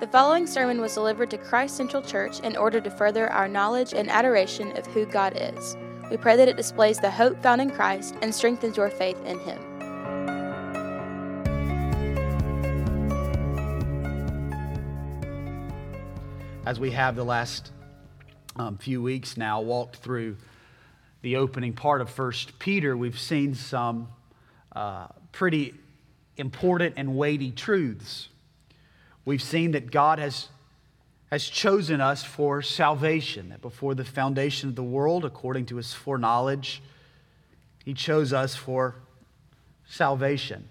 The following sermon was delivered to Christ Central Church in order to further our knowledge and adoration of who God is. We pray that it displays the hope found in Christ and strengthens your faith in Him. As we have the last um, few weeks now walked through the opening part of First Peter, we've seen some uh, pretty important and weighty truths We've seen that God has, has chosen us for salvation, that before the foundation of the world, according to his foreknowledge, he chose us for salvation.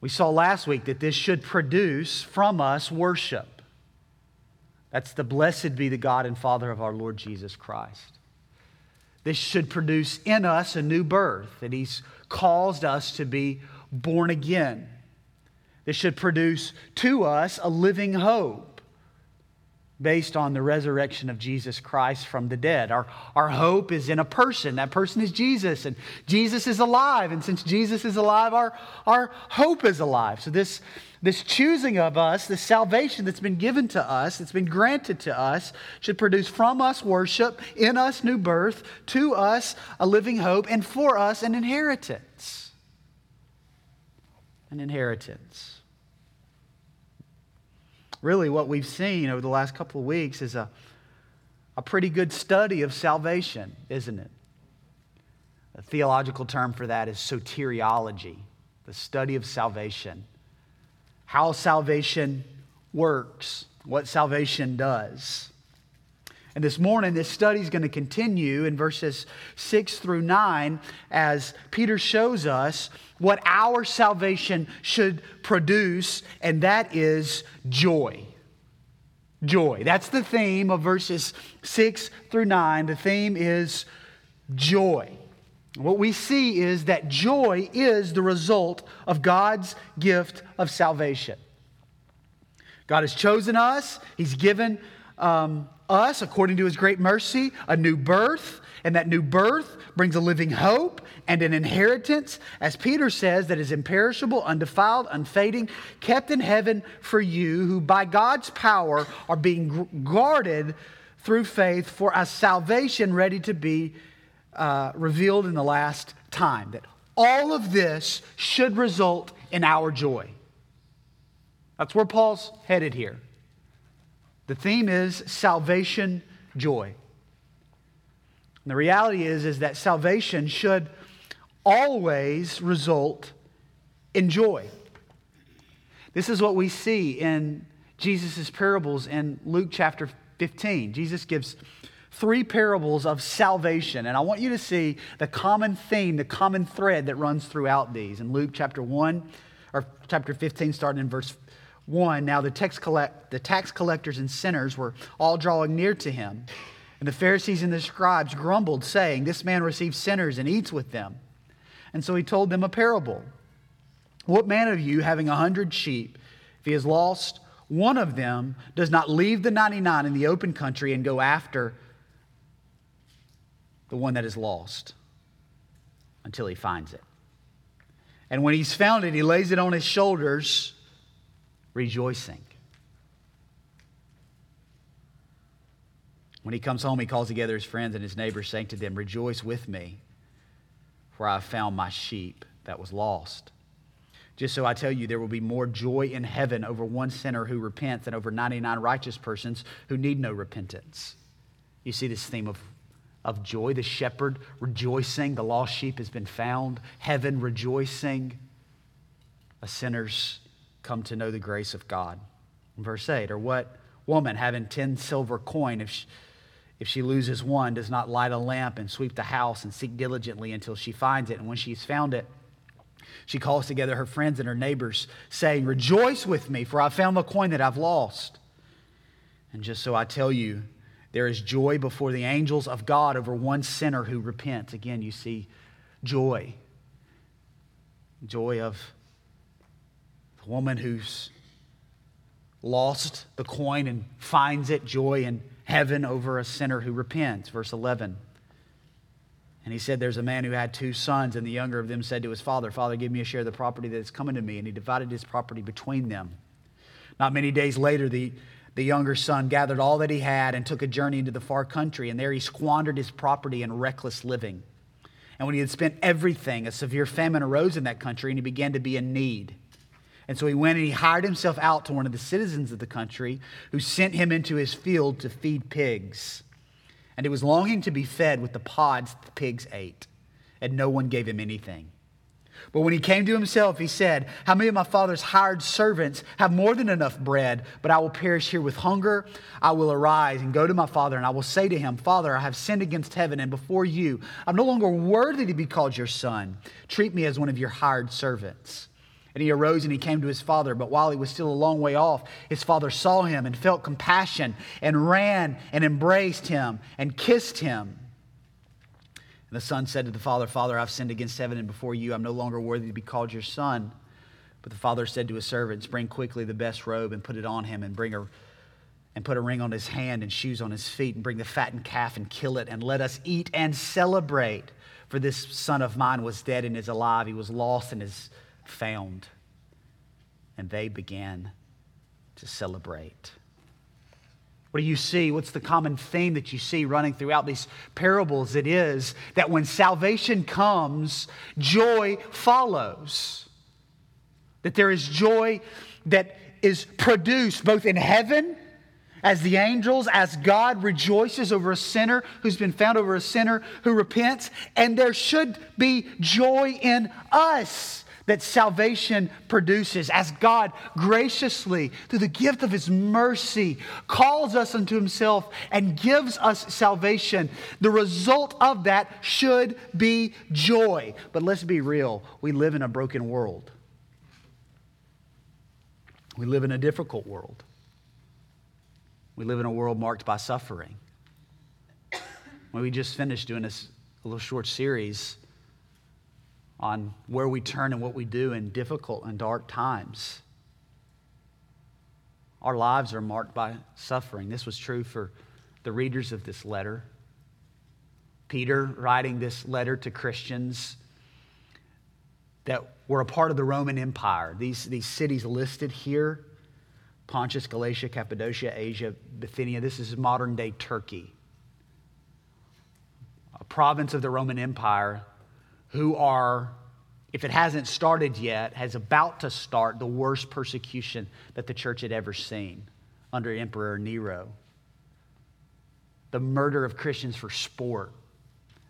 We saw last week that this should produce from us worship. That's the blessed be the God and Father of our Lord Jesus Christ. This should produce in us a new birth, that He's caused us to be born again. This should produce to us a living hope based on the resurrection of Jesus Christ from the dead. Our, our hope is in a person. That person is Jesus, and Jesus is alive. And since Jesus is alive, our, our hope is alive. So, this, this choosing of us, this salvation that's been given to us, that's been granted to us, should produce from us worship, in us new birth, to us a living hope, and for us an inheritance an inheritance. Really, what we've seen over the last couple of weeks is a, a pretty good study of salvation, isn't it? A theological term for that is soteriology, the study of salvation. How salvation works, what salvation does. And this morning, this study is going to continue in verses 6 through 9 as Peter shows us what our salvation should produce, and that is joy. Joy. That's the theme of verses 6 through 9. The theme is joy. What we see is that joy is the result of God's gift of salvation. God has chosen us, He's given um, us, according to his great mercy, a new birth, and that new birth brings a living hope and an inheritance, as Peter says, that is imperishable, undefiled, unfading, kept in heaven for you, who by God's power are being guarded through faith for a salvation ready to be uh, revealed in the last time. That all of this should result in our joy. That's where Paul's headed here. The theme is salvation joy. And the reality is, is that salvation should always result in joy. This is what we see in Jesus' parables in Luke chapter 15. Jesus gives three parables of salvation, and I want you to see the common theme, the common thread that runs throughout these. In Luke chapter 1, or chapter 15, starting in verse 1 Now the tax, collect, the tax collectors and sinners were all drawing near to him. And the Pharisees and the scribes grumbled, saying, This man receives sinners and eats with them. And so he told them a parable. What man of you, having a hundred sheep, if he has lost one of them, does not leave the 99 in the open country and go after the one that is lost until he finds it? And when he's found it, he lays it on his shoulders rejoicing. When he comes home, he calls together his friends and his neighbors, saying to them, Rejoice with me, for I have found my sheep that was lost. Just so I tell you, there will be more joy in heaven over one sinner who repents than over 99 righteous persons who need no repentance. You see this theme of, of joy, the shepherd rejoicing, the lost sheep has been found, heaven rejoicing, a sinner's come to know the grace of God. verse 8, or what woman having 10 silver coin, if she, if she loses one, does not light a lamp and sweep the house and seek diligently until she finds it. And when she's found it, she calls together her friends and her neighbors, saying, Rejoice with me, for I found the coin that I've lost. And just so I tell you, there is joy before the angels of God over one sinner who repents. Again, you see joy. Joy of the woman who's lost the coin and finds it, joy in heaven over a sinner who repents. Verse 11. And he said, There's a man who had two sons, and the younger of them said to his father, Father, give me a share of the property that is coming to me. And he divided his property between them. Not many days later, the, the younger son gathered all that he had and took a journey into the far country, and there he squandered his property in reckless living. And when he had spent everything, a severe famine arose in that country, and he began to be in need. And so he went and he hired himself out to one of the citizens of the country, who sent him into his field to feed pigs. And he was longing to be fed with the pods the pigs ate, and no one gave him anything. But when he came to himself, he said, How many of my father's hired servants have more than enough bread, but I will perish here with hunger? I will arise and go to my father, and I will say to him, Father, I have sinned against heaven and before you. I'm no longer worthy to be called your son. Treat me as one of your hired servants. And he arose and he came to his father. But while he was still a long way off, his father saw him and felt compassion and ran and embraced him and kissed him. And the son said to the father, Father, I've sinned against heaven and before you. I'm no longer worthy to be called your son. But the father said to his servants, Bring quickly the best robe and put it on him, and bring a and put a ring on his hand and shoes on his feet, and bring the fattened calf and kill it, and let us eat and celebrate. For this son of mine was dead and is alive. He was lost and is found. And they began to celebrate. What do you see? What's the common theme that you see running throughout these parables? It is that when salvation comes, joy follows. That there is joy that is produced both in heaven as the angels, as God rejoices over a sinner who's been found over a sinner who repents, and there should be joy in us that salvation produces as God graciously, through the gift of His mercy, calls us unto Himself and gives us salvation. The result of that should be joy. But let's be real we live in a broken world, we live in a difficult world. We live in a world marked by suffering. When we just finished doing this little short series on where we turn and what we do in difficult and dark times. Our lives are marked by suffering. This was true for the readers of this letter. Peter, writing this letter to Christians that were a part of the Roman Empire, these, these cities listed here Pontus, Galatia, Cappadocia, Asia, Bithynia. This is modern day Turkey, a province of the Roman Empire who are, if it hasn't started yet, has about to start the worst persecution that the church had ever seen under Emperor Nero. The murder of Christians for sport,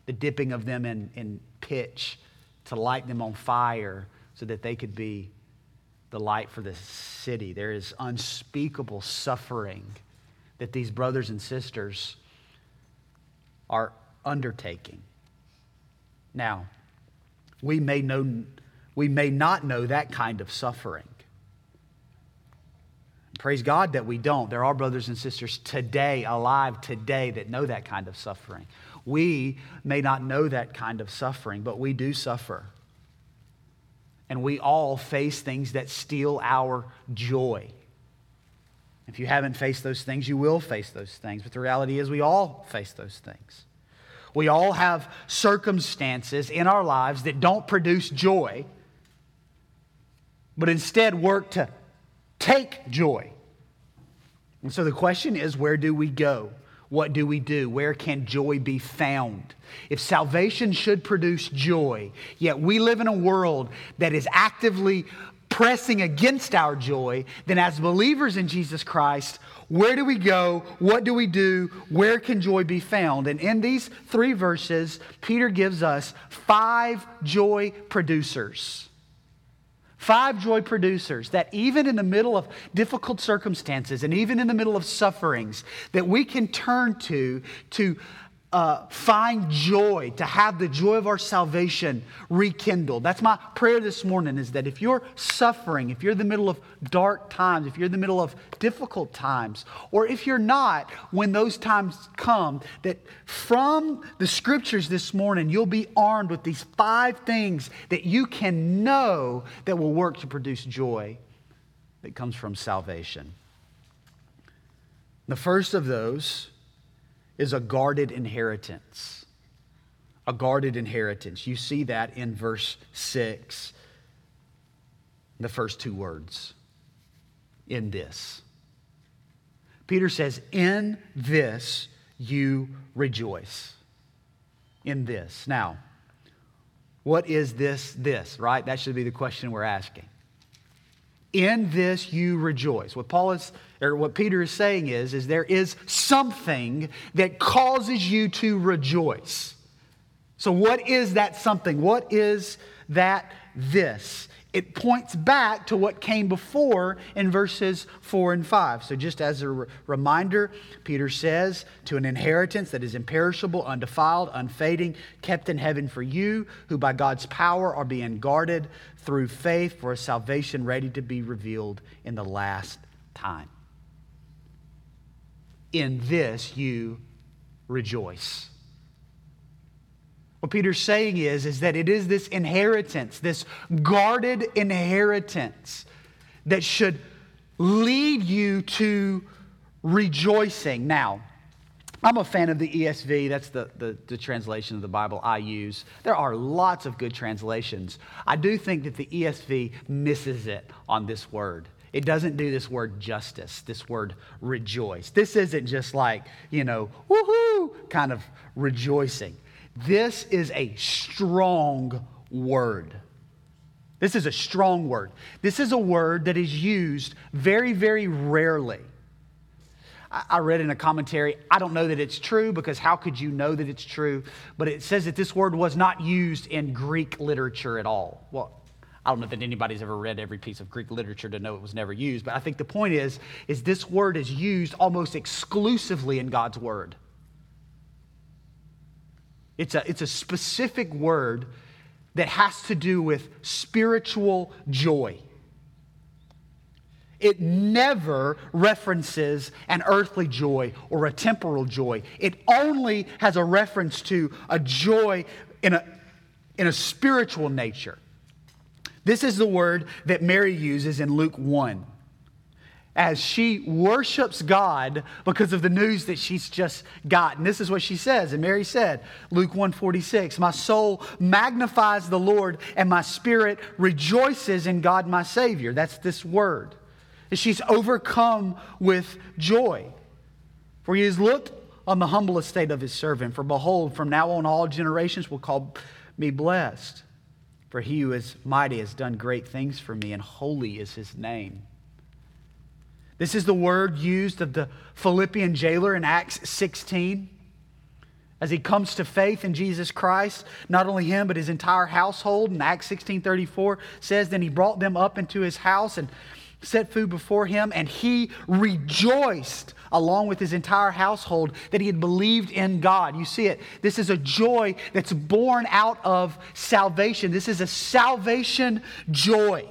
the dipping of them in, in pitch to light them on fire so that they could be the light for the city. There is unspeakable suffering that these brothers and sisters are undertaking. Now, we may, know, we may not know that kind of suffering. Praise God that we don't. There are brothers and sisters today, alive today, that know that kind of suffering. We may not know that kind of suffering, but we do suffer. And we all face things that steal our joy. If you haven't faced those things, you will face those things. But the reality is, we all face those things. We all have circumstances in our lives that don't produce joy, but instead work to take joy. And so the question is where do we go? What do we do? Where can joy be found? If salvation should produce joy, yet we live in a world that is actively pressing against our joy, then as believers in Jesus Christ, where do we go? What do we do? Where can joy be found? And in these three verses, Peter gives us five joy producers. Five joy producers that even in the middle of difficult circumstances and even in the middle of sufferings, that we can turn to to uh, find joy, to have the joy of our salvation rekindled. That's my prayer this morning is that if you're suffering, if you're in the middle of dark times, if you're in the middle of difficult times, or if you're not, when those times come, that from the scriptures this morning, you'll be armed with these five things that you can know that will work to produce joy that comes from salvation. The first of those is a guarded inheritance. A guarded inheritance. You see that in verse 6, the first two words. in this. Peter says, In this you rejoice. In this. Now, what is this, this, right? That should be the question we're asking. In this you rejoice. What Paul is, or what Peter is saying is, is there is something that causes you to rejoice. So, what is that something? What is that this? it points back to what came before in verses 4 and 5. So, just as a re- reminder, Peter says, To an inheritance that is imperishable, undefiled, unfading, kept in heaven for you, who by God's power are being guarded through faith for a salvation ready to be revealed in the last time. In this you rejoice. What Peter's saying is, is that it is this inheritance, this guarded inheritance, that should lead you to rejoicing. Now, I'm a fan of the ESV. That's the, the, the, translation of the Bible I use. There are lots of good translations. I do think that the ESV misses it on this word. It doesn't do this word justice, this word rejoice. This isn't just like, you know, woohoo kind of rejoicing. This is a strong word. This is a strong word. This is a word that is used very, very rarely. I read in a commentary, I don't know that it's true because how could you know that it's true? But it says that this word was not used in Greek literature at all. Well, I don't know that anybody's ever read every piece of Greek literature to know it was never used, but I think the point is, is this word is used almost exclusively in God's word. It's a, it's a specific word that has to do with spiritual joy. It never references an earthly joy or a temporal joy. It only has a reference to a joy in a, in a spiritual nature. This is the word that Mary uses in Luke 1 as she worships God because of the news that she's just gotten. This is what she says. And Mary said, Luke 146, My soul magnifies the Lord, and my spirit rejoices in God my Savior. That's this word. And she's overcome with joy. For he has looked on the humble estate of his servant. For behold, from now on all generations will call me blessed. For he who is mighty has done great things for me, and holy is his name. This is the word used of the Philippian jailer in Acts 16. As he comes to faith in Jesus Christ, not only him, but his entire household. In Acts 16:34 says, Then he brought them up into his house and set food before him, and he rejoiced along with his entire household that he had believed in God. You see it. This is a joy that's born out of salvation. This is a salvation joy.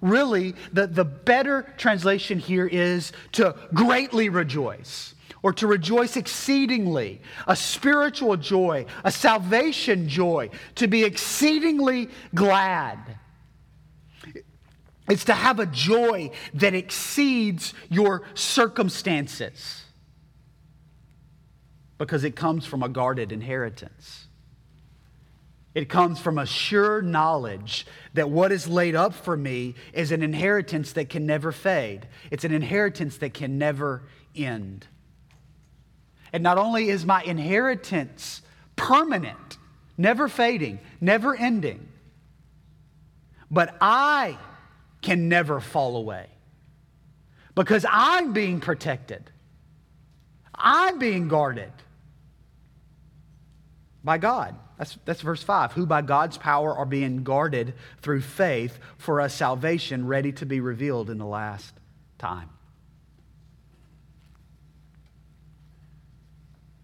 Really, the, the better translation here is to greatly rejoice or to rejoice exceedingly, a spiritual joy, a salvation joy, to be exceedingly glad. It's to have a joy that exceeds your circumstances because it comes from a guarded inheritance. It comes from a sure knowledge that what is laid up for me is an inheritance that can never fade. It's an inheritance that can never end. And not only is my inheritance permanent, never fading, never ending, but I can never fall away because I'm being protected, I'm being guarded by God. That's, that's verse 5. Who by God's power are being guarded through faith for a salvation ready to be revealed in the last time.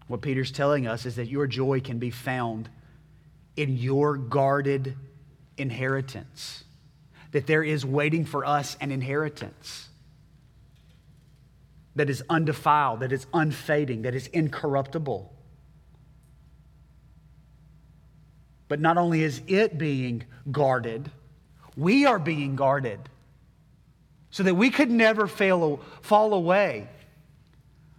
What Peter's telling us is that your joy can be found in your guarded inheritance, that there is waiting for us an inheritance that is undefiled, that is unfading, that is incorruptible. But not only is it being guarded, we are being guarded so that we could never fail, fall away.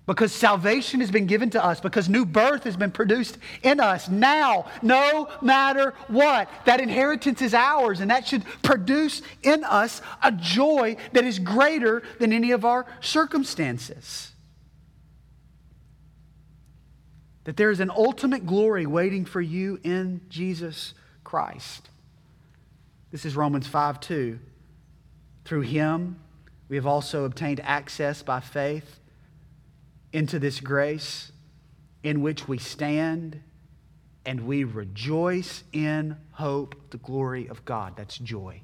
Because salvation has been given to us, because new birth has been produced in us now, no matter what. That inheritance is ours, and that should produce in us a joy that is greater than any of our circumstances. That there is an ultimate glory waiting for you in Jesus Christ. This is Romans 5 2. Through him, we have also obtained access by faith into this grace in which we stand and we rejoice in hope, the glory of God. That's joy.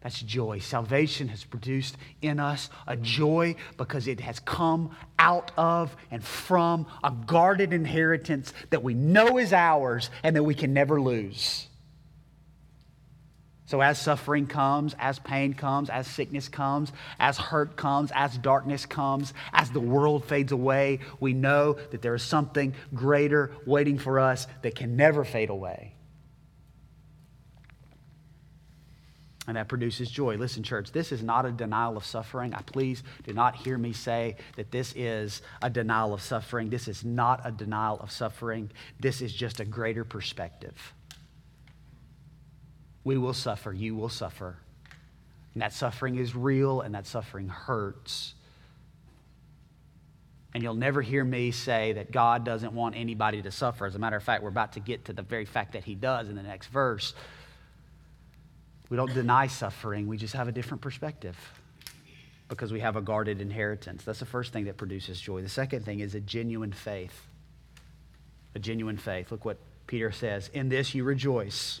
That's joy. Salvation has produced in us a joy because it has come out of and from a guarded inheritance that we know is ours and that we can never lose. So, as suffering comes, as pain comes, as sickness comes, as hurt comes, as darkness comes, as the world fades away, we know that there is something greater waiting for us that can never fade away. And that produces joy. Listen, church, this is not a denial of suffering. I please do not hear me say that this is a denial of suffering. This is not a denial of suffering. This is just a greater perspective. We will suffer. You will suffer. And that suffering is real and that suffering hurts. And you'll never hear me say that God doesn't want anybody to suffer. As a matter of fact, we're about to get to the very fact that He does in the next verse. We don't deny suffering, we just have a different perspective because we have a guarded inheritance. That's the first thing that produces joy. The second thing is a genuine faith. A genuine faith. Look what Peter says In this you rejoice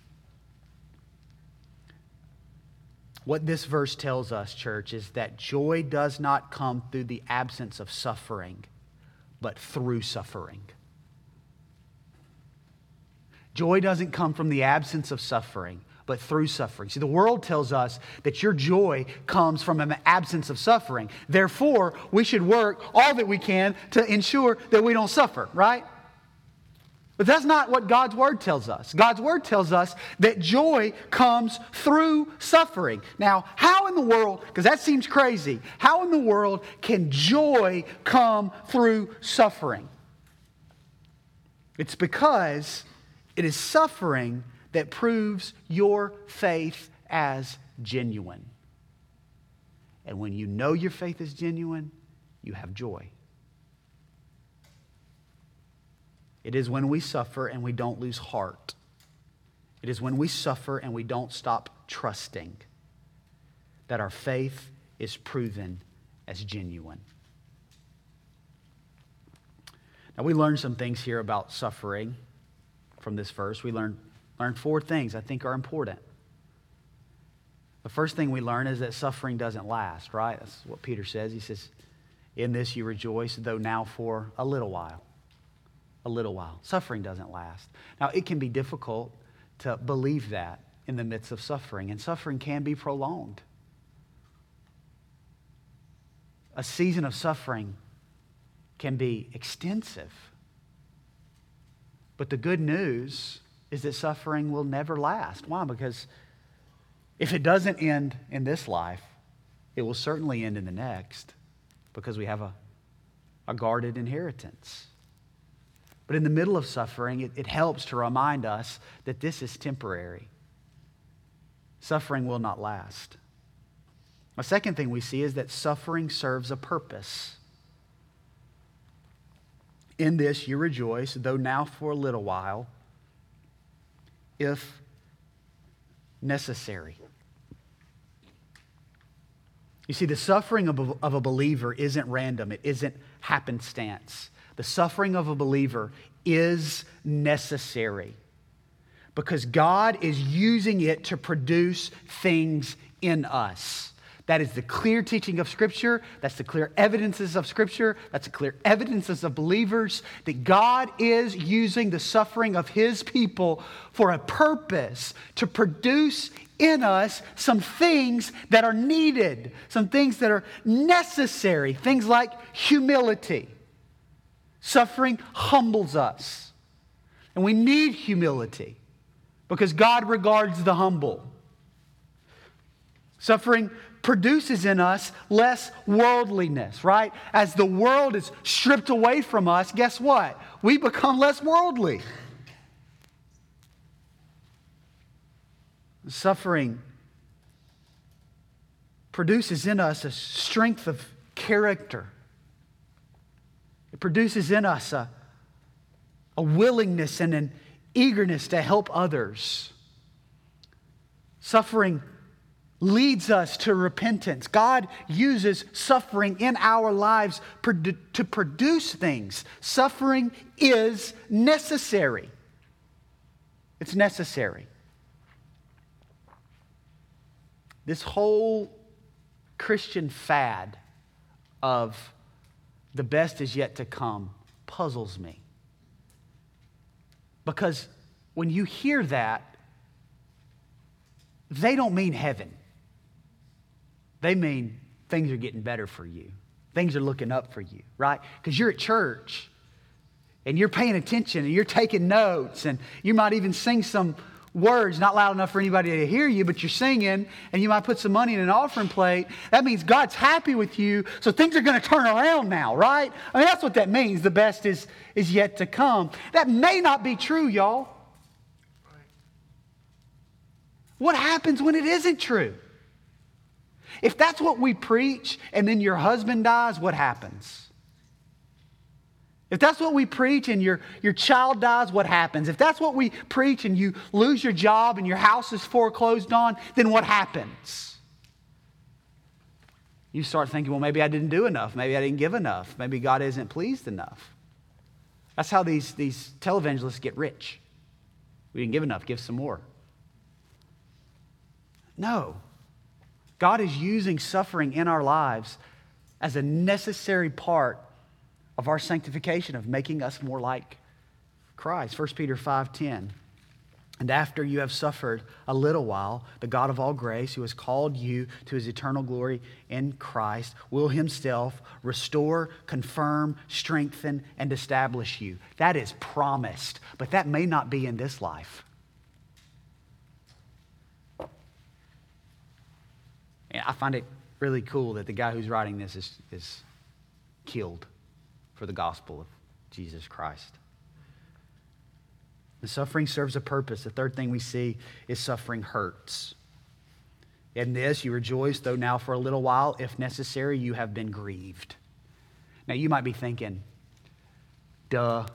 What this verse tells us, church, is that joy does not come through the absence of suffering, but through suffering. Joy doesn't come from the absence of suffering, but through suffering. See, the world tells us that your joy comes from an absence of suffering. Therefore, we should work all that we can to ensure that we don't suffer, right? But that's not what God's word tells us. God's word tells us that joy comes through suffering. Now, how in the world, because that seems crazy, how in the world can joy come through suffering? It's because it is suffering that proves your faith as genuine. And when you know your faith is genuine, you have joy. It is when we suffer and we don't lose heart. It is when we suffer and we don't stop trusting that our faith is proven as genuine. Now, we learned some things here about suffering from this verse. We learned, learned four things I think are important. The first thing we learn is that suffering doesn't last, right? That's what Peter says. He says, In this you rejoice, though now for a little while a little while. Suffering doesn't last. Now, it can be difficult to believe that in the midst of suffering, and suffering can be prolonged. A season of suffering can be extensive. But the good news is that suffering will never last. Why? Because if it doesn't end in this life, it will certainly end in the next because we have a, a guarded inheritance. But in the middle of suffering, it, it helps to remind us that this is temporary. Suffering will not last. A second thing we see is that suffering serves a purpose. In this you rejoice, though now for a little while, if necessary. You see, the suffering of a, of a believer isn't random, it isn't happenstance. The suffering of a believer is necessary because God is using it to produce things in us. That is the clear teaching of Scripture. That's the clear evidences of Scripture. That's the clear evidences of believers that God is using the suffering of His people for a purpose to produce in us some things that are needed, some things that are necessary, things like humility. Suffering humbles us, and we need humility because God regards the humble. Suffering produces in us less worldliness, right? As the world is stripped away from us, guess what? We become less worldly. Suffering produces in us a strength of character. Produces in us a, a willingness and an eagerness to help others. Suffering leads us to repentance. God uses suffering in our lives to produce things. Suffering is necessary. It's necessary. This whole Christian fad of the best is yet to come puzzles me. Because when you hear that, they don't mean heaven. They mean things are getting better for you. Things are looking up for you, right? Because you're at church and you're paying attention and you're taking notes and you might even sing some words, not loud enough for anybody to hear you, but you're singing and you might put some money in an offering plate. That means God's happy with you, so things are going to turn around now, right? I mean, that's what that means. The best is, is yet to come. That may not be true, y'all. What happens when it isn't true? If that's what we preach and then your husband dies, what happens? If that's what we preach and your, your child dies, what happens? If that's what we preach and you lose your job and your house is foreclosed on, then what happens? You start thinking, well, maybe I didn't do enough. Maybe I didn't give enough. Maybe God isn't pleased enough. That's how these, these televangelists get rich. We didn't give enough, give some more. No. God is using suffering in our lives as a necessary part of our sanctification, of making us more like Christ. 1 Peter 5:10. And after you have suffered a little while, the God of all grace, who has called you to his eternal glory in Christ, will himself restore, confirm, strengthen, and establish you. That is promised, but that may not be in this life. And I find it really cool that the guy who's writing this is, is killed for the gospel of Jesus Christ. The suffering serves a purpose. The third thing we see is suffering hurts. In this, you rejoice, though now for a little while, if necessary, you have been grieved. Now, you might be thinking, duh,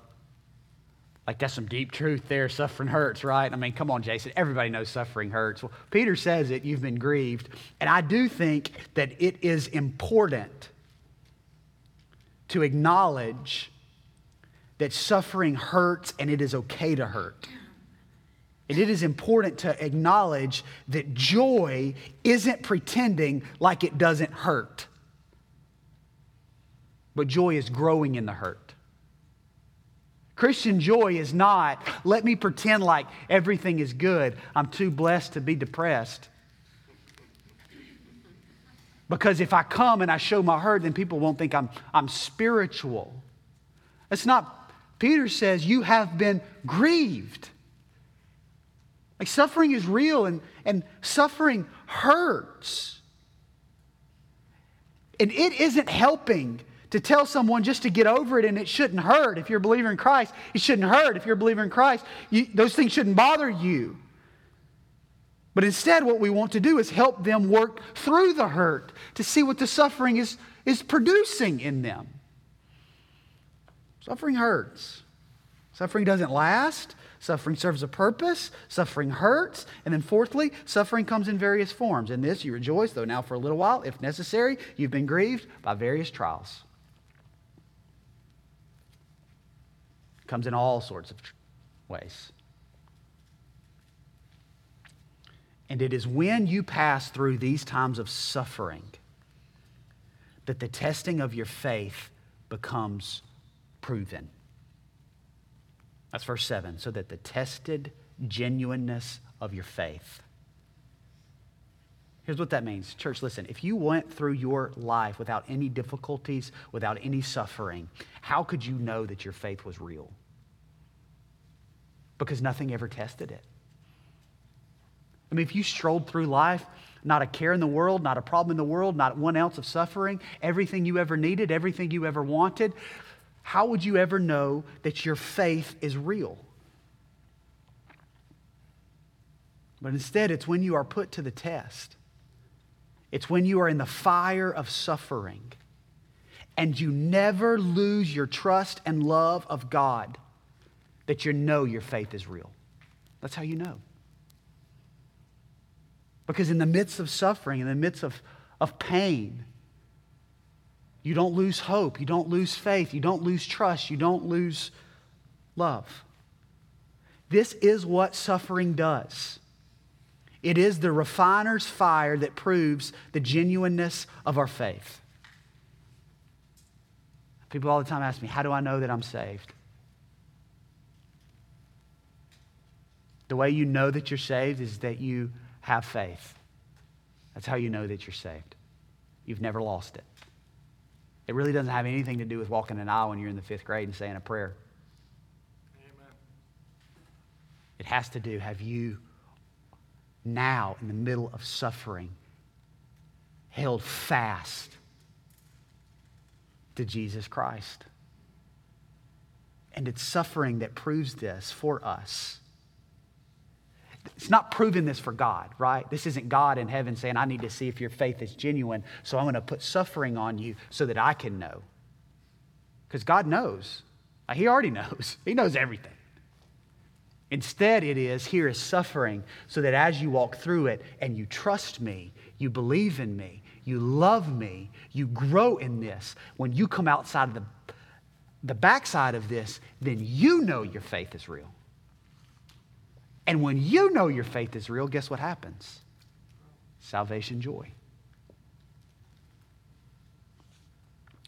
like, that's some deep truth there. Suffering hurts, right? I mean, come on, Jason. Everybody knows suffering hurts. Well, Peter says it, you've been grieved. And I do think that it is important to acknowledge that suffering hurts and it is okay to hurt. And it is important to acknowledge that joy isn't pretending like it doesn't hurt, but joy is growing in the hurt. Christian joy is not, let me pretend like everything is good. I'm too blessed to be depressed. Because if I come and I show my hurt, then people won't think I'm, I'm spiritual. That's not, Peter says, you have been grieved. Like suffering is real and, and suffering hurts. And it isn't helping to tell someone just to get over it and it shouldn't hurt. If you're a believer in Christ, it shouldn't hurt. If you're a believer in Christ, you, those things shouldn't bother you. But instead, what we want to do is help them work through the hurt to see what the suffering is, is producing in them. Suffering hurts. Suffering doesn't last. Suffering serves a purpose. Suffering hurts. And then, fourthly, suffering comes in various forms. In this, you rejoice, though now for a little while, if necessary, you've been grieved by various trials. comes in all sorts of ways. And it is when you pass through these times of suffering that the testing of your faith becomes proven. That's verse 7. So that the tested genuineness of your faith. Here's what that means. Church, listen. If you went through your life without any difficulties, without any suffering, how could you know that your faith was real? Because nothing ever tested it. Mean, if you strolled through life, not a care in the world, not a problem in the world, not one ounce of suffering, everything you ever needed, everything you ever wanted, how would you ever know that your faith is real? But instead, it's when you are put to the test. It's when you are in the fire of suffering and you never lose your trust and love of God that you know your faith is real. That's how you know. Because in the midst of suffering, in the midst of, of pain, you don't lose hope, you don't lose faith, you don't lose trust, you don't lose love. This is what suffering does. It is the refiner's fire that proves the genuineness of our faith. People all the time ask me, How do I know that I'm saved? The way you know that you're saved is that you have faith. That's how you know that you're saved. You've never lost it. It really doesn't have anything to do with walking an aisle when you're in the fifth grade and saying a prayer. Amen. It has to do, have you now, in the middle of suffering, held fast to Jesus Christ? And it's suffering that proves this for us it's not proving this for God, right? This isn't God in heaven saying, I need to see if your faith is genuine, so I'm going to put suffering on you so that I can know. Because God knows. He already knows, He knows everything. Instead, it is here is suffering so that as you walk through it and you trust me, you believe in me, you love me, you grow in this. When you come outside of the, the backside of this, then you know your faith is real. And when you know your faith is real, guess what happens? Salvation joy.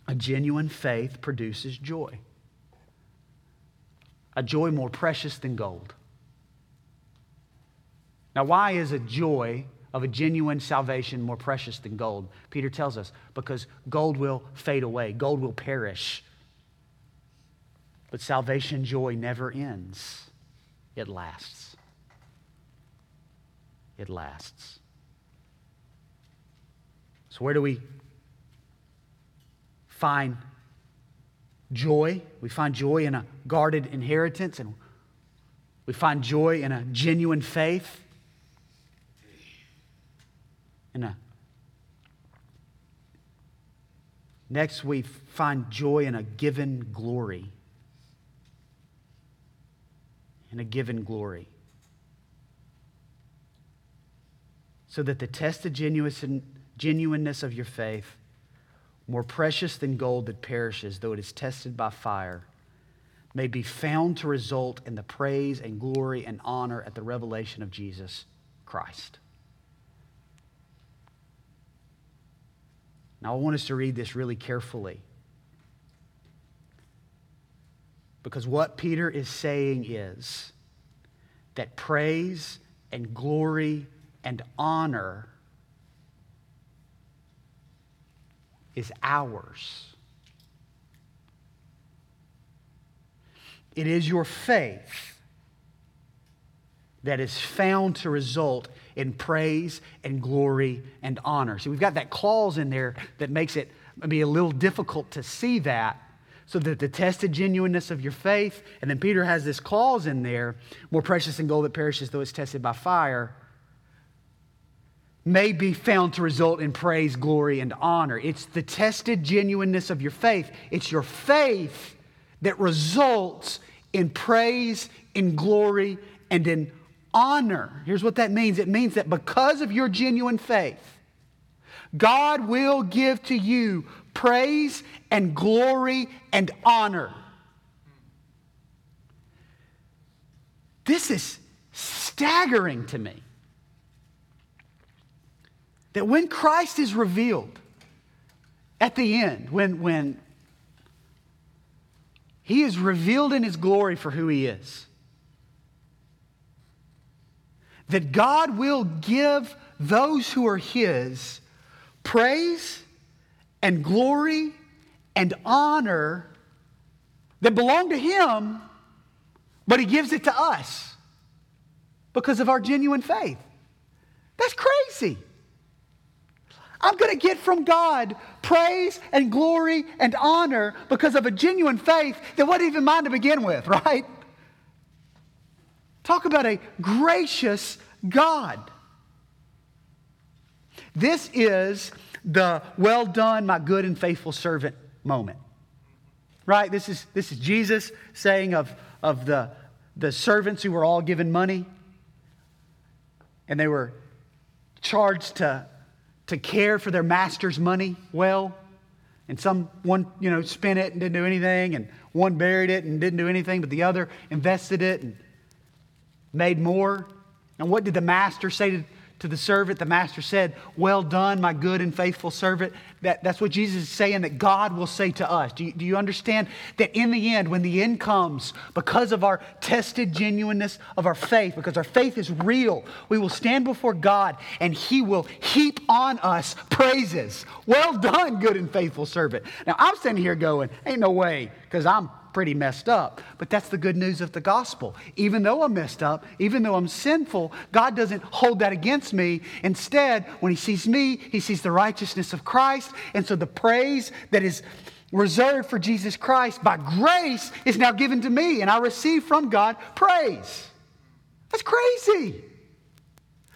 A genuine faith produces joy. A joy more precious than gold. Now, why is a joy of a genuine salvation more precious than gold? Peter tells us because gold will fade away, gold will perish. But salvation joy never ends, it lasts it lasts. So, where do we find joy? We find joy in a guarded inheritance, and we find joy in a genuine faith, in a Next, we find joy in a given glory. In a given glory. So that the tested genuineness of your faith, more precious than gold that perishes, though it is tested by fire, may be found to result in the praise and glory and honor at the revelation of Jesus Christ. Now, I want us to read this really carefully. Because what Peter is saying is that praise and glory and honor is ours. It is your faith that is found to result in praise and glory and honor. See, we've got that clause in there that makes it maybe a little difficult to see that. So that the tested genuineness of your faith, and then Peter has this clause in there, more precious than gold that perishes though it's tested by fire may be found to result in praise, glory, and honor. It's the tested genuineness of your faith. It's your faith that results in praise, in glory, and in honor. Here's what that means it means that because of your genuine faith, God will give to you praise and glory and honor. This is staggering to me. That when Christ is revealed at the end, when, when he is revealed in his glory for who he is, that God will give those who are his praise and glory and honor that belong to him, but he gives it to us because of our genuine faith. That's crazy. I'm going to get from God praise and glory and honor because of a genuine faith that wasn't even mine to begin with, right? Talk about a gracious God. This is the well done, my good and faithful servant moment. Right? This is, this is Jesus saying of, of the, the servants who were all given money and they were charged to, to care for their master's money well. And some, one, you know, spent it and didn't do anything, and one buried it and didn't do anything, but the other invested it and made more. And what did the master say to, to the servant? The master said, Well done, my good and faithful servant. That, that's what Jesus is saying that God will say to us. Do you, do you understand that in the end, when the end comes, because of our tested genuineness of our faith, because our faith is real, we will stand before God and He will heap on us praises. Well done, good and faithful servant. Now, I'm standing here going, Ain't no way, because I'm pretty messed up. But that's the good news of the gospel. Even though I'm messed up, even though I'm sinful, God doesn't hold that against me. Instead, when He sees me, He sees the righteousness of Christ. And so the praise that is reserved for Jesus Christ by grace is now given to me, and I receive from God praise. That's crazy.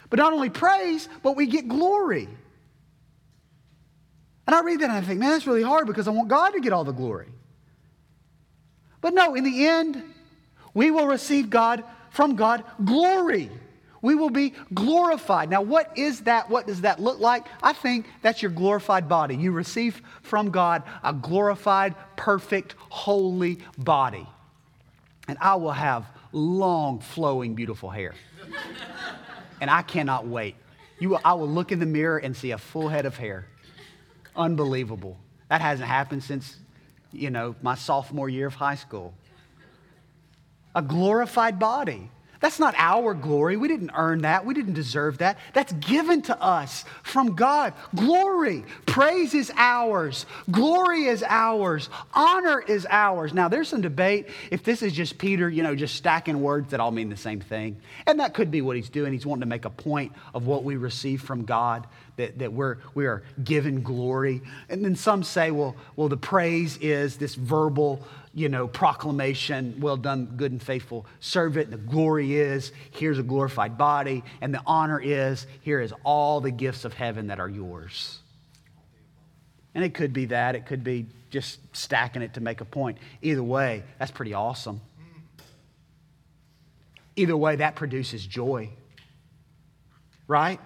But not only praise, but we get glory. And I read that and I think, man, that's really hard because I want God to get all the glory. But no, in the end, we will receive God from God glory. We will be glorified. Now, what is that? What does that look like? I think that's your glorified body. You receive from God a glorified, perfect, holy body. And I will have long, flowing, beautiful hair. and I cannot wait. You, will, I will look in the mirror and see a full head of hair. Unbelievable. That hasn't happened since you know, my sophomore year of high school. A glorified body. That's not our glory. We didn't earn that. We didn't deserve that. That's given to us from God. Glory, praise is ours. Glory is ours. Honor is ours. Now, there's some debate if this is just Peter, you know, just stacking words that all mean the same thing. And that could be what he's doing. He's wanting to make a point of what we receive from God, that, that we're, we are given glory. And then some say, well, well, the praise is this verbal you know, proclamation, well done, good and faithful servant. The glory is, here's a glorified body. And the honor is, here is all the gifts of heaven that are yours. And it could be that, it could be just stacking it to make a point. Either way, that's pretty awesome. Either way, that produces joy, right?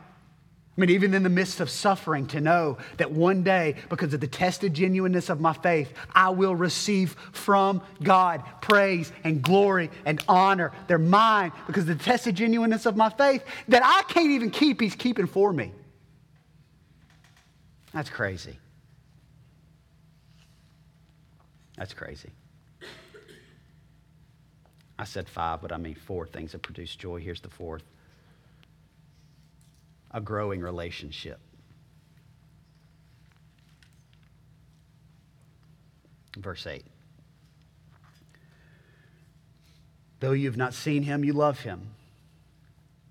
I mean, even in the midst of suffering, to know that one day, because of the tested genuineness of my faith, I will receive from God praise and glory and honor. They're mine because of the tested genuineness of my faith that I can't even keep, He's keeping for me. That's crazy. That's crazy. I said five, but I mean four things that produce joy. Here's the fourth a growing relationship. Verse 8. Though you have not seen him, you love him.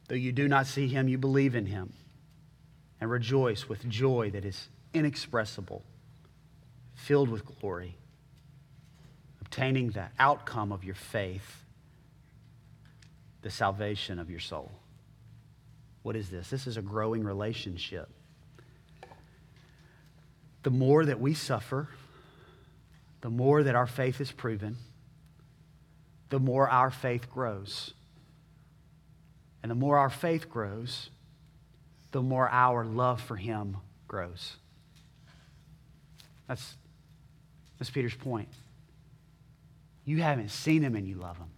Though you do not see him, you believe in him and rejoice with joy that is inexpressible, filled with glory, obtaining the outcome of your faith, the salvation of your soul. What is this? This is a growing relationship. The more that we suffer, the more that our faith is proven, the more our faith grows. And the more our faith grows, the more our love for Him grows. That's, that's Peter's point. You haven't seen Him and you love Him.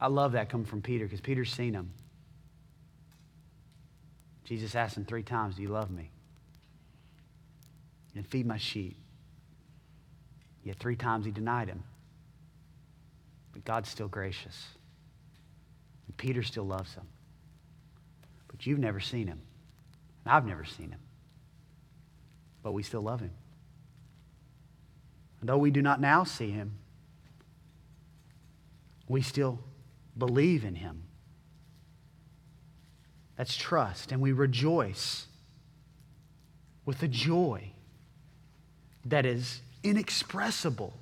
I love that coming from Peter because Peter's seen him. Jesus asked him three times, Do you love me? And feed my sheep. Yet three times he denied him. But God's still gracious. And Peter still loves him. But you've never seen him. And I've never seen him. But we still love him. And though we do not now see him, we still believe in him. That's trust. And we rejoice with a joy that is inexpressible.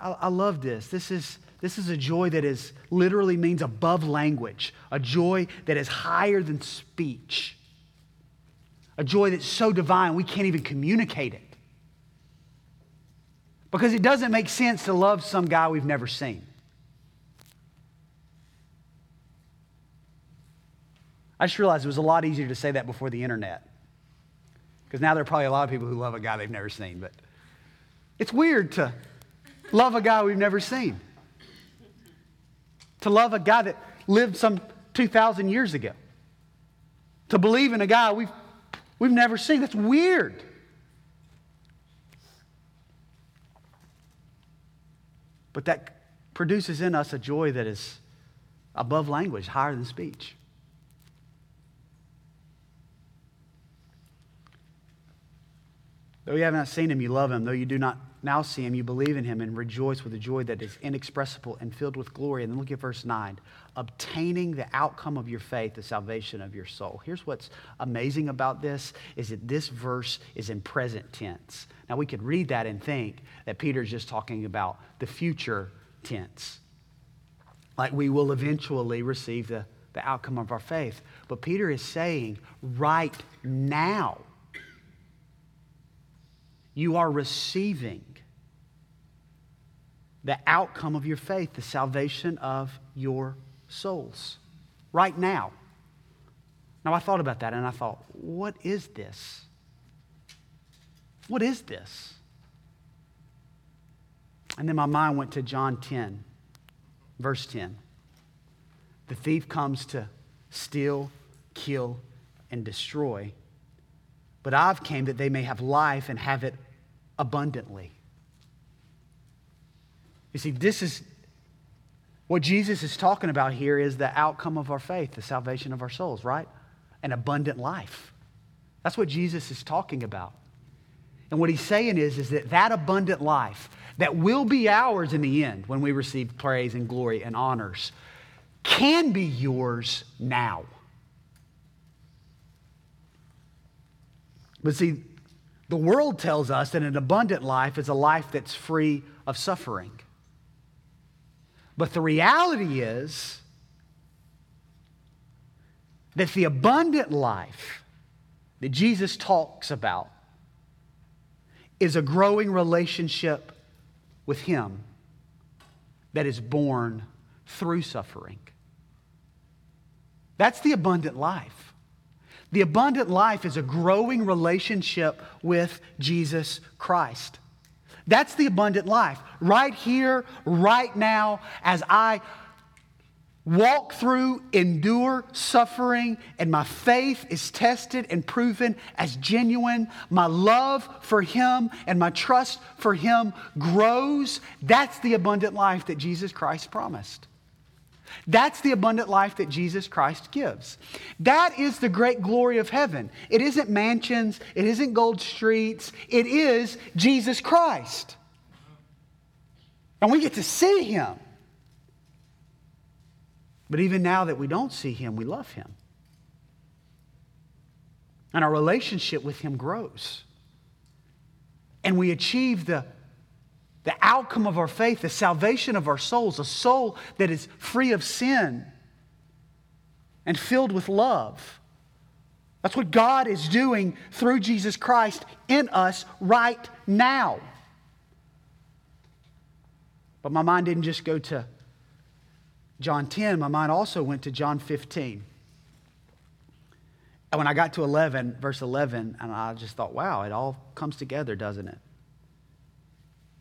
I, I, love this. This is, this is a joy that is literally means above language, a joy that is higher than speech, a joy that's so divine we can't even communicate it. Because it doesn't make sense to love some guy we've never seen. I just realized it was a lot easier to say that before the internet. Because now there are probably a lot of people who love a guy they've never seen. But it's weird to love a guy we've never seen. To love a guy that lived some 2,000 years ago. To believe in a guy we've, we've never seen. That's weird. But that produces in us a joy that is above language, higher than speech. Though you have not seen him, you love him. Though you do not now see him, you believe in him and rejoice with a joy that is inexpressible and filled with glory. And then look at verse 9 obtaining the outcome of your faith, the salvation of your soul. Here's what's amazing about this is that this verse is in present tense. Now we could read that and think that Peter's just talking about the future tense. Like we will eventually receive the, the outcome of our faith. But Peter is saying right now you are receiving the outcome of your faith, the salvation of your souls, right now. Now, I thought about that and I thought, what is this? What is this? And then my mind went to John 10, verse 10. The thief comes to steal, kill, and destroy. But I've came that they may have life and have it abundantly. You see, this is what Jesus is talking about here is the outcome of our faith, the salvation of our souls, right? An abundant life. That's what Jesus is talking about. And what he's saying is, is that that abundant life that will be ours in the end when we receive praise and glory and honors can be yours now. But see, the world tells us that an abundant life is a life that's free of suffering. But the reality is that the abundant life that Jesus talks about is a growing relationship with Him that is born through suffering. That's the abundant life. The abundant life is a growing relationship with Jesus Christ. That's the abundant life. Right here, right now, as I walk through, endure suffering, and my faith is tested and proven as genuine, my love for Him and my trust for Him grows. That's the abundant life that Jesus Christ promised. That's the abundant life that Jesus Christ gives. That is the great glory of heaven. It isn't mansions, it isn't gold streets, it is Jesus Christ. And we get to see him. But even now that we don't see him, we love him. And our relationship with him grows. And we achieve the the outcome of our faith, the salvation of our souls, a soul that is free of sin and filled with love. That's what God is doing through Jesus Christ in us right now. But my mind didn't just go to John 10, my mind also went to John 15. And when I got to 11, verse 11, and I just thought, wow, it all comes together, doesn't it?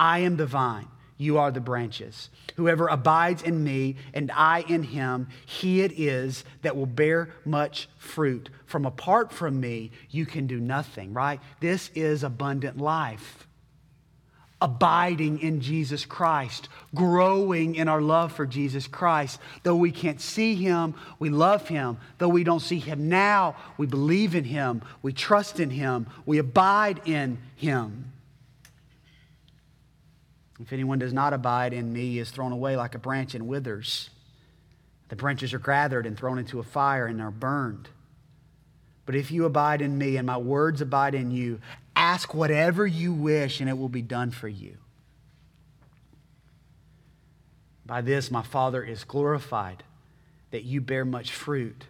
I am the vine you are the branches. Whoever abides in me and I in him, he it is that will bear much fruit. From apart from me, you can do nothing, right? This is abundant life. Abiding in Jesus Christ, growing in our love for Jesus Christ. Though we can't see him, we love him. Though we don't see him now, we believe in him, we trust in him, we abide in him. If anyone does not abide in me, is thrown away like a branch and withers. The branches are gathered and thrown into a fire and are burned. But if you abide in me and my words abide in you, ask whatever you wish and it will be done for you. By this my Father is glorified, that you bear much fruit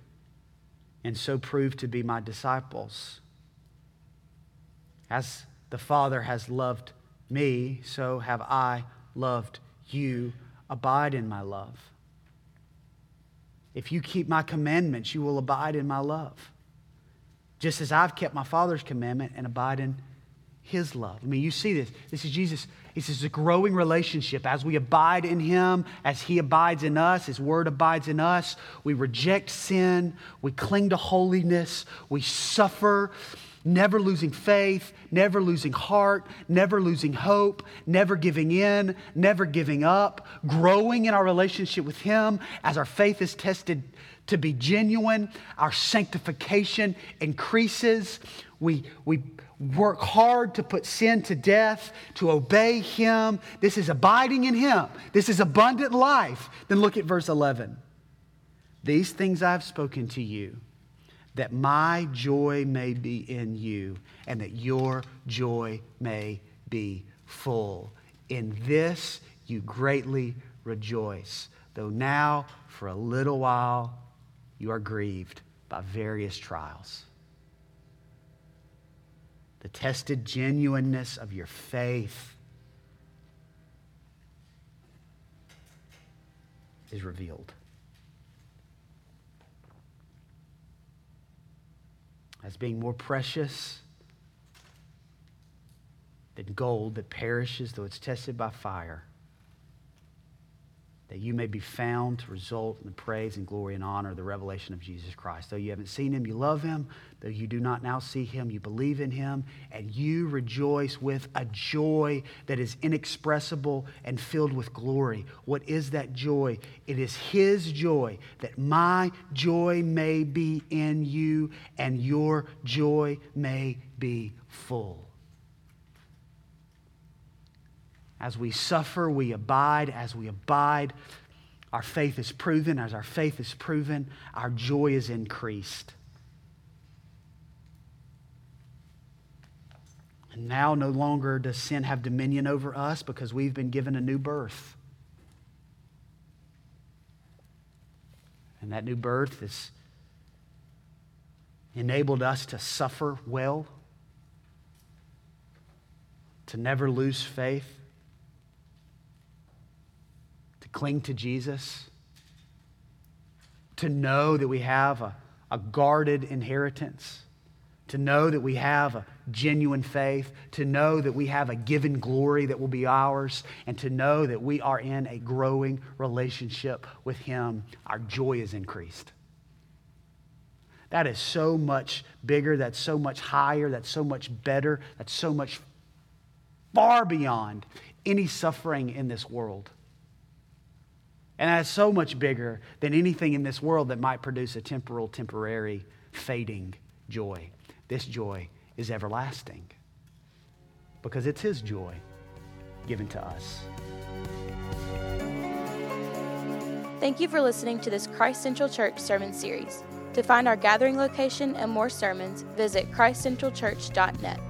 and so prove to be my disciples. As the Father has loved me, so have I loved you. Abide in my love. If you keep my commandments, you will abide in my love. Just as I've kept my Father's commandment and abide in his love. I mean, you see this. This is Jesus. This is a growing relationship. As we abide in him, as he abides in us, his word abides in us, we reject sin, we cling to holiness, we suffer never losing faith, never losing heart, never losing hope, never giving in, never giving up, growing in our relationship with Him as our faith is tested to be genuine, our sanctification increases. We, we work hard to put sin to death, to obey Him. This is abiding in Him. This is abundant life. Then look at verse 11. These things I've spoken to you that my joy may be in you and that your joy may be full. In this you greatly rejoice, though now for a little while you are grieved by various trials. The tested genuineness of your faith is revealed. As being more precious than gold that perishes though it's tested by fire, that you may be found to result in the praise and glory and honor of the revelation of Jesus Christ. Though you haven't seen him, you love him. Though you do not now see him, you believe in him, and you rejoice with a joy that is inexpressible and filled with glory. What is that joy? It is his joy, that my joy may be in you and your joy may be full. As we suffer, we abide. As we abide, our faith is proven. As our faith is proven, our joy is increased. And now no longer does sin have dominion over us because we've been given a new birth. And that new birth has enabled us to suffer well, to never lose faith, cling to Jesus, to know that we have a, a guarded inheritance, to know that we have a genuine faith, to know that we have a given glory that will be ours, and to know that we are in a growing relationship with Him. Our joy is increased. That is so much bigger, that's so much higher, that's so much better, that's so much far beyond any suffering in this world. And that's so much bigger than anything in this world that might produce a temporal, temporary, fading joy. This joy is everlasting because it's His joy given to us. Thank you for listening to this Christ Central Church sermon series. To find our gathering location and more sermons, visit christcentralchurch.net.